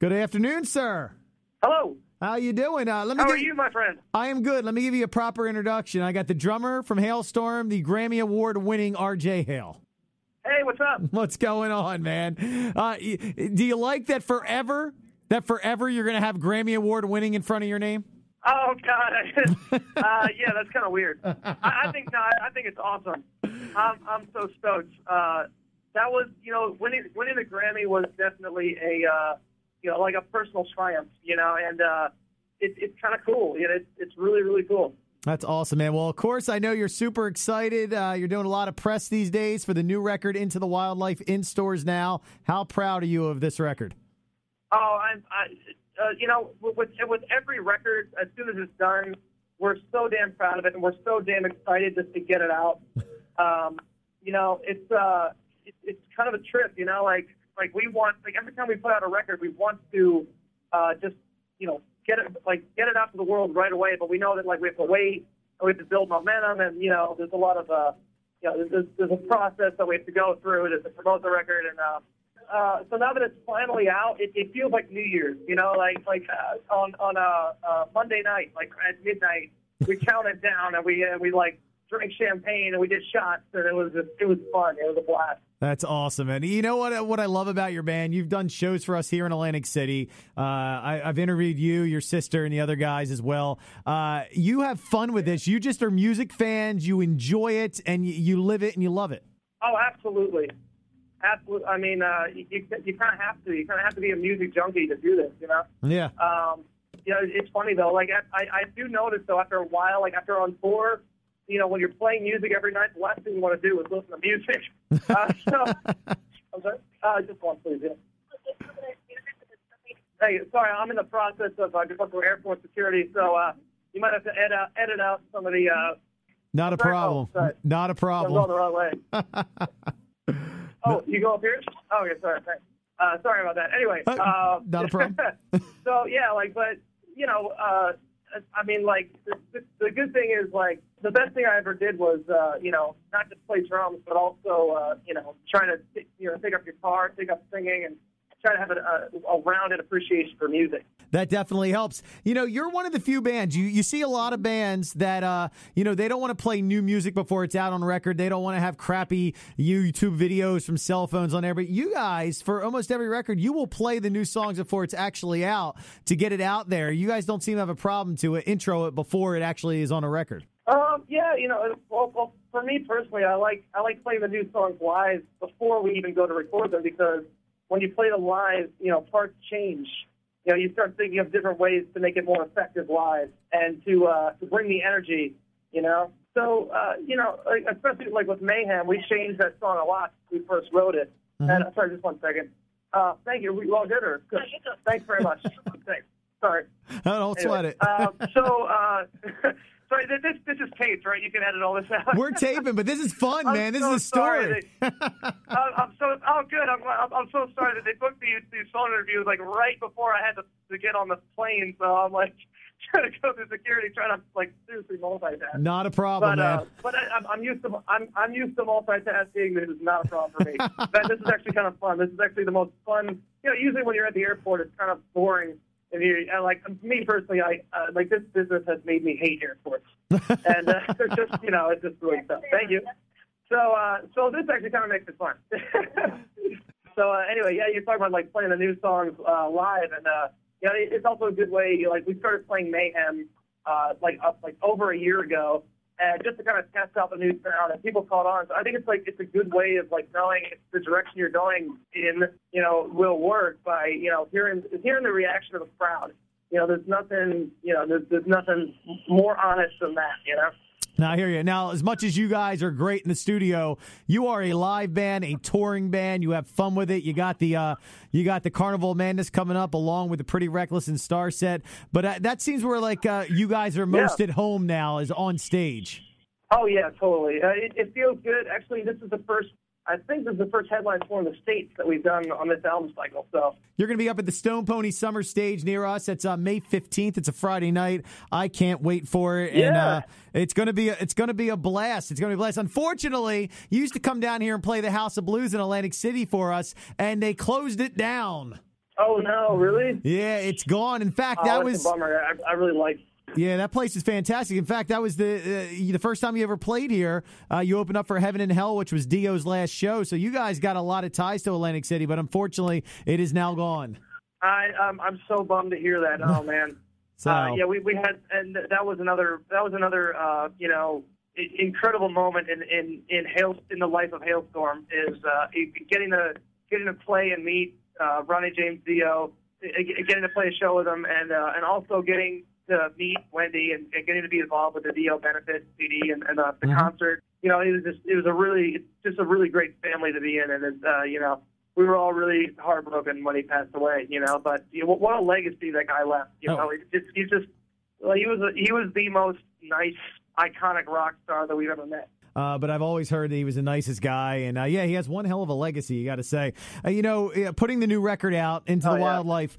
Good afternoon, sir. Hello. How you doing? Uh, let me How give are you, my friend? I am good. Let me give you a proper introduction. I got the drummer from Halestorm, the Grammy Award winning Arejay Hale. Hey, what's up? What's going on, man? Uh, do you like that forever? That forever you're going to have Grammy Award winning in front of your name? Oh God. uh, yeah, that's kind of weird. I, I think no, I, I think it's awesome. I'm I'm so stoked. Uh, that was you know winning winning the Grammy was definitely a uh, you know like a personal triumph. You know, and uh, it, it's kind of cool. You know, it's it's really really cool. That's awesome, man. Well, of course, I know you're super excited. Uh, you're doing a lot of press these days for the new record, Into the Wild Life, in stores now. How proud are you of this record? Oh, I'm, I, uh, you know, with with every record, as soon as it's done, we're so damn proud of it, and we're so damn excited just to get it out. Um, you know, it's uh, it, it's kind of a trip. You know, like like we want like every time we put out a record, we want to uh, just you know get it like get it out to the world right away. But we know that like we have to wait, and we have to build momentum, and you know, there's a lot of uh, you know, there's, there's a process that we have to go through to, to promote the record, and uh, uh, so now that it's finally out, it, it feels like New Year's. You know, like like uh, on on a uh, Monday night, like at midnight, we counted down and we uh, we like drank champagne and we did shots, and it was just, it was fun. It was a blast. That's awesome, and you know what? What I love about your band, you've done shows for us here in Atlantic City. Uh, I, I've interviewed you, your sister, and the other guys as well. Uh, you have fun with this. You just are music fans. You enjoy it, and you, you live it, and you love it. Oh, absolutely, absolutely. I mean, uh, you you, you kind of have to. You kind of have to be a music junkie to do this. You know. Yeah. Um, you know, it's funny though. Like I, I do notice though, after a while, like after on tour, you know, when you're playing music every night, the last thing you want to do is listen to music. Uh, so, I'm sorry. Uh, just one, please. Yeah. Hey, sorry, I'm in the process of uh, going through airport security, so uh, you might have to edit out, edit out some of the. Uh, Not a problem. Sorry. Not a I'm going problem. the wrong way. oh, you go up here? Oh, okay, sorry. Thanks. Uh, sorry about that. Anyway, Uh, uh, not a problem. so yeah, like, but you know, uh, I mean, like, the, the good thing is, like, the best thing I ever did was, uh, you know, not just play drums, but also, uh, you know, trying to, you know, take up guitar, pick up singing, and try to have a, a, a rounded appreciation for music. That definitely helps. You know, you're one of the few bands. You you see a lot of bands that uh, you know, they don't want to play new music before it's out on record. They don't want to have crappy YouTube videos from cell phones on there. But you guys, for almost every record, you will play the new songs before it's actually out to get it out there. You guys don't seem to have a problem to it, intro it before it actually is on a record. Um, yeah, you know, well, well, for me personally, I like I like playing the new songs live before we even go to record them because when you play them live, you know, parts change. You know, you start thinking of different ways to make it more effective live and to uh, to bring the energy. You know, so uh, you know, especially like with Mayhem, we changed that song a lot when we first wrote it. And uh, sorry, just one second. Uh, thank you. We all good or good? Thanks very much. Thanks. Sorry. don't sweat it. Um, so, uh, sorry, this, this this is taped, right? You can edit all this out. We're taping, but this is fun, man. This so is a story. that- I'm, so oh good. I'm, I'm I'm so sorry that they booked these these phone interviews like right before I had to, to get on the plane. So I'm like trying to go through security, trying to like seriously multitask. Not a problem, But man. uh, but I, I'm, I'm used to I'm I'm used to multitasking. This is not a problem for me. but this is actually kind of fun. This is actually the most fun. You know, usually when you're at the airport, it's kind of boring. And you, like me personally, I uh, like this business has made me hate airports. and uh, it's just you know, it's just really tough. Thank you. So uh, so this actually kind of makes it fun. so uh, anyway, yeah, you're talking about like playing the new songs uh, live, and uh, you it's also a good way. Like we started playing Mayhem uh, like up like over a year ago, and just to kind of test out the new sound, and people caught on. So I think it's like it's a good way of like knowing the direction you're going in, you know, will work by you know hearing hearing the reaction of the crowd. You know, there's nothing, you know, there's, there's nothing more honest than that. You know. Now I hear you. Now, as much as you guys are great in the studio, you are a live band, a touring band. You have fun with it. You got the uh, you got the Carnival of Madness coming up, along with the Pretty Reckless and Starset. But uh, that seems where like uh, you guys are most Yeah. at home now, is on stage. Oh yeah, totally. Uh, it, it feels good. Actually, this is the first. I think this is the first headline tour in the states that we've done on this album cycle. So You're going to be up at the Stone Pony Summer Stage near us. It's uh, May 15th. It's a Friday night. I can't wait for it. And Yeah. uh, it's going to be a, it's going to be a blast. It's going to be a blast. Unfortunately, you used to come down here and play the House of Blues in Atlantic City for us, and they closed it down. Oh no, really? Yeah, it's gone. In fact, Oh, that was a bummer. I, I really like. Yeah, that place is fantastic. In fact, that was the uh, the first time you ever played here. Uh, you opened up for Heaven and Hell, which was Dio's last show. So you guys got a lot of ties to Atlantic City, but unfortunately, it is now gone. I um, I'm so bummed to hear that. Oh man. So Uh, yeah, we, we had, and that was another that was another uh, you know incredible moment in in in hail in the life of Halestorm is uh, getting to getting to play and meet uh, Ronnie James Dio, getting to play a show with him, and uh, and also getting to meet Wendy and, and getting to be involved with the Dio benefit CD and, and uh, the Mhm. concert. You know, it was just it was a really it's just a really great family to be in, and it's, uh, you know. We were all really heartbroken when he passed away, you know. But you know, what a legacy that guy left. You Oh. know, he's just, he's just well, he was a, he was the most nice, iconic rock star that we've ever met. Uh, but I've always heard that he was the nicest guy, and uh, yeah, he has one hell of a legacy. You got to say, uh, you know, putting the new record out into Oh, the yeah. wildlife.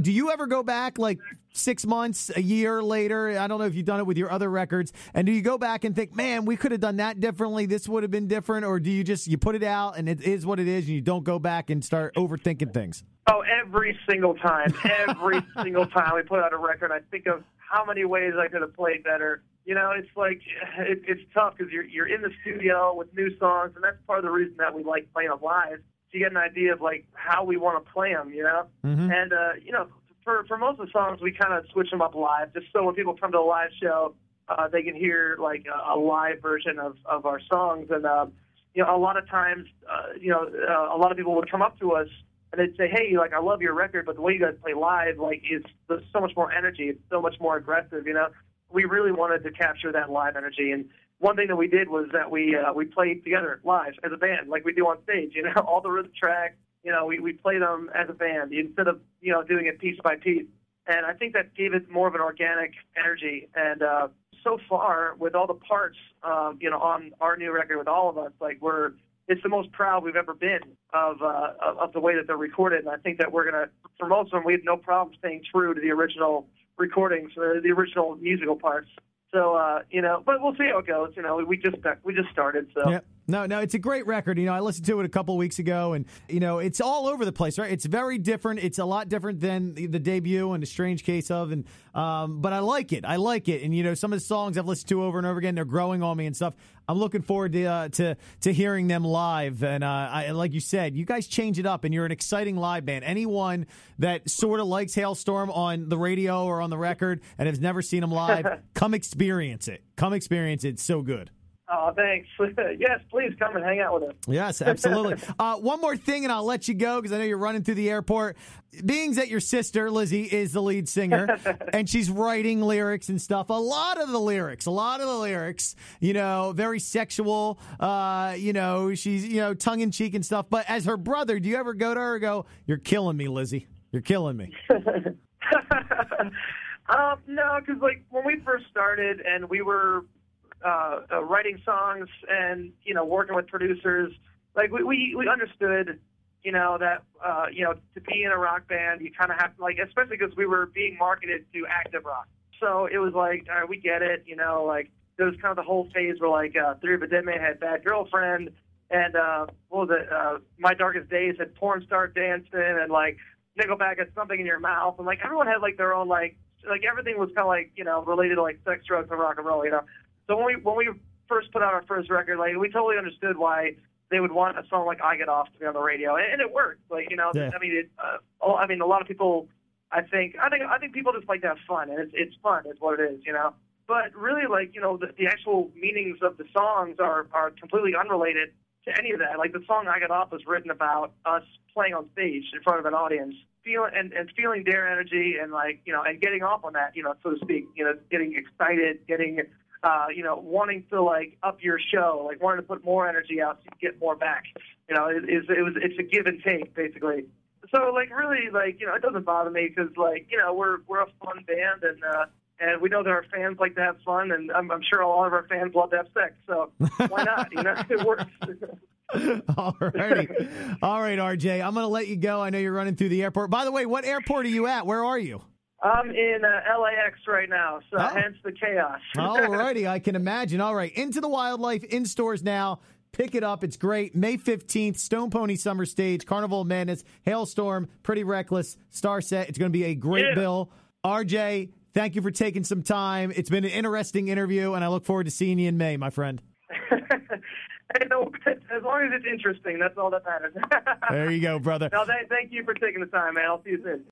Do you ever go back like six months, a year later? I don't know if you've done it with your other records, and do you go back and think, man, we could have done that differently. This would have been different, or do you just you put it out and it is what it is, and you don't go back and start overthinking things? Oh, every single time, every single time we put out a record, I think of how many ways I could have played better. You know, it's like it, it's tough because you're you're in the studio with new songs, and that's part of the reason that we like playing them live. To get an idea of like how we want to play them, you know. Mhm. And uh, you know, for for most of the songs, we kind of switch them up live, just so when people come to the live show, uh, they can hear like a, a live version of of our songs. And um, you know, a lot of times, uh, you know, uh, a lot of people would come up to us and they'd say, "Hey, like I love your record, but the way you guys play live, like, is there's so much more energy. It's so much more aggressive." You know, we really wanted to capture that live energy. And one thing that we did was that we uh, we played together live as a band, like we do on stage. You know, all the rhythm tracks. You know, we we play them as a band instead of you know doing it piece by piece. And I think that gave it more of an organic energy. And uh, so far, with all the parts, um, you know, on our new record with all of us, like we're it's the most proud we've ever been of uh, of the way that they're recorded. And I think that we're gonna, for most of them, we have no problem staying true to the original recordings, uh, the original musical parts. So uh, you know, but we'll see how it goes. You know, we just we just started, so. Yeah. No, no, it's a great record. You know, I listened to it a couple weeks ago, and you know, it's all over the place, right? It's very different. It's a lot different than the, the debut and a strange case of, and um, but I like it. I like it, and you know, some of the songs I've listened to over and over again, they're growing on me and stuff. I'm looking forward to uh, to to hearing them live, and uh, I, like you said, you guys change it up, and you're an exciting live band. Anyone that sort of likes Halestorm on the radio or on the record and has never seen them live, come experience it. Come experience it. It's so good. Oh, thanks. yes, please come and hang out with us. Yes, absolutely. uh, one more thing, and I'll let you go because I know you're running through the airport. Being that your sister, Lzzy, is the lead singer and she's writing lyrics and stuff, a lot of the lyrics, a lot of the lyrics, you know, very sexual, uh, you know, she's, you know, tongue in cheek and stuff. But as her brother, do you ever go to her and go, You're killing me, Lzzy? You're killing me. um, no, because like when we first started and we were uh, uh, writing songs and you know working with producers, like we we, we understood, you know that uh, you know to be in a rock band you kind of have to like especially because we were being marketed to active rock, so it was like all right, we get it, you know like there was kind of the whole phase where like uh, Theory of a Deadman had Bad Girlfriend and uh, what was it? Uh, My Darkest Days had Porn Star Dancing and like Nickelback had Something in Your Mouth and like everyone had like their own like like everything was kind of like you know related to like sex, drugs, and rock and roll, you know. So when we when we first put out our first record, like we totally understood why they would want a song like "I Get Off" to be on the radio, and, and it worked. Like you know, Yeah. I mean, it, uh, oh, I mean, a lot of people, I think, I think, I think people just like to have fun, and it's it's fun, is what it is, you know. But really, like you know, the, the actual meanings of the songs are are completely unrelated to any of that. Like the song "I Get Off" was written about us playing on stage in front of an audience, feeling and, and feeling their energy, and like you know, and getting off on that, you know, so to speak. You know, getting excited, getting uh, you know, wanting to like up your show, like wanting to put more energy out to get more back. You know, it, it, it was it's a give and take basically. So like really like you know it doesn't bother me because like you know we're we're a fun band and uh, and we know that our fans like to have fun and I'm, I'm sure a lot of our fans love to have sex. So why not? You know, it works. All righty. All right, Arejay. I'm going to let you go. I know you're running through the airport. By the way, what airport are you at? Where are you? I'm in uh, LAX right now, so Oh. hence the chaos. All righty. I can imagine. All right. Into the Wild Life in stores now. Pick it up. It's great. May 15th, Stone Pony Summer Stage, Carnival of Madness, Halestorm, Pretty Reckless, Starset. It's going to be a great Yeah. bill. Arejay, thank you for taking some time. It's been an interesting interview, and I look forward to seeing you in May, my friend. As long as it's interesting, that's all that matters. There you go, brother. no, thank you for taking the time, man. I'll see you soon.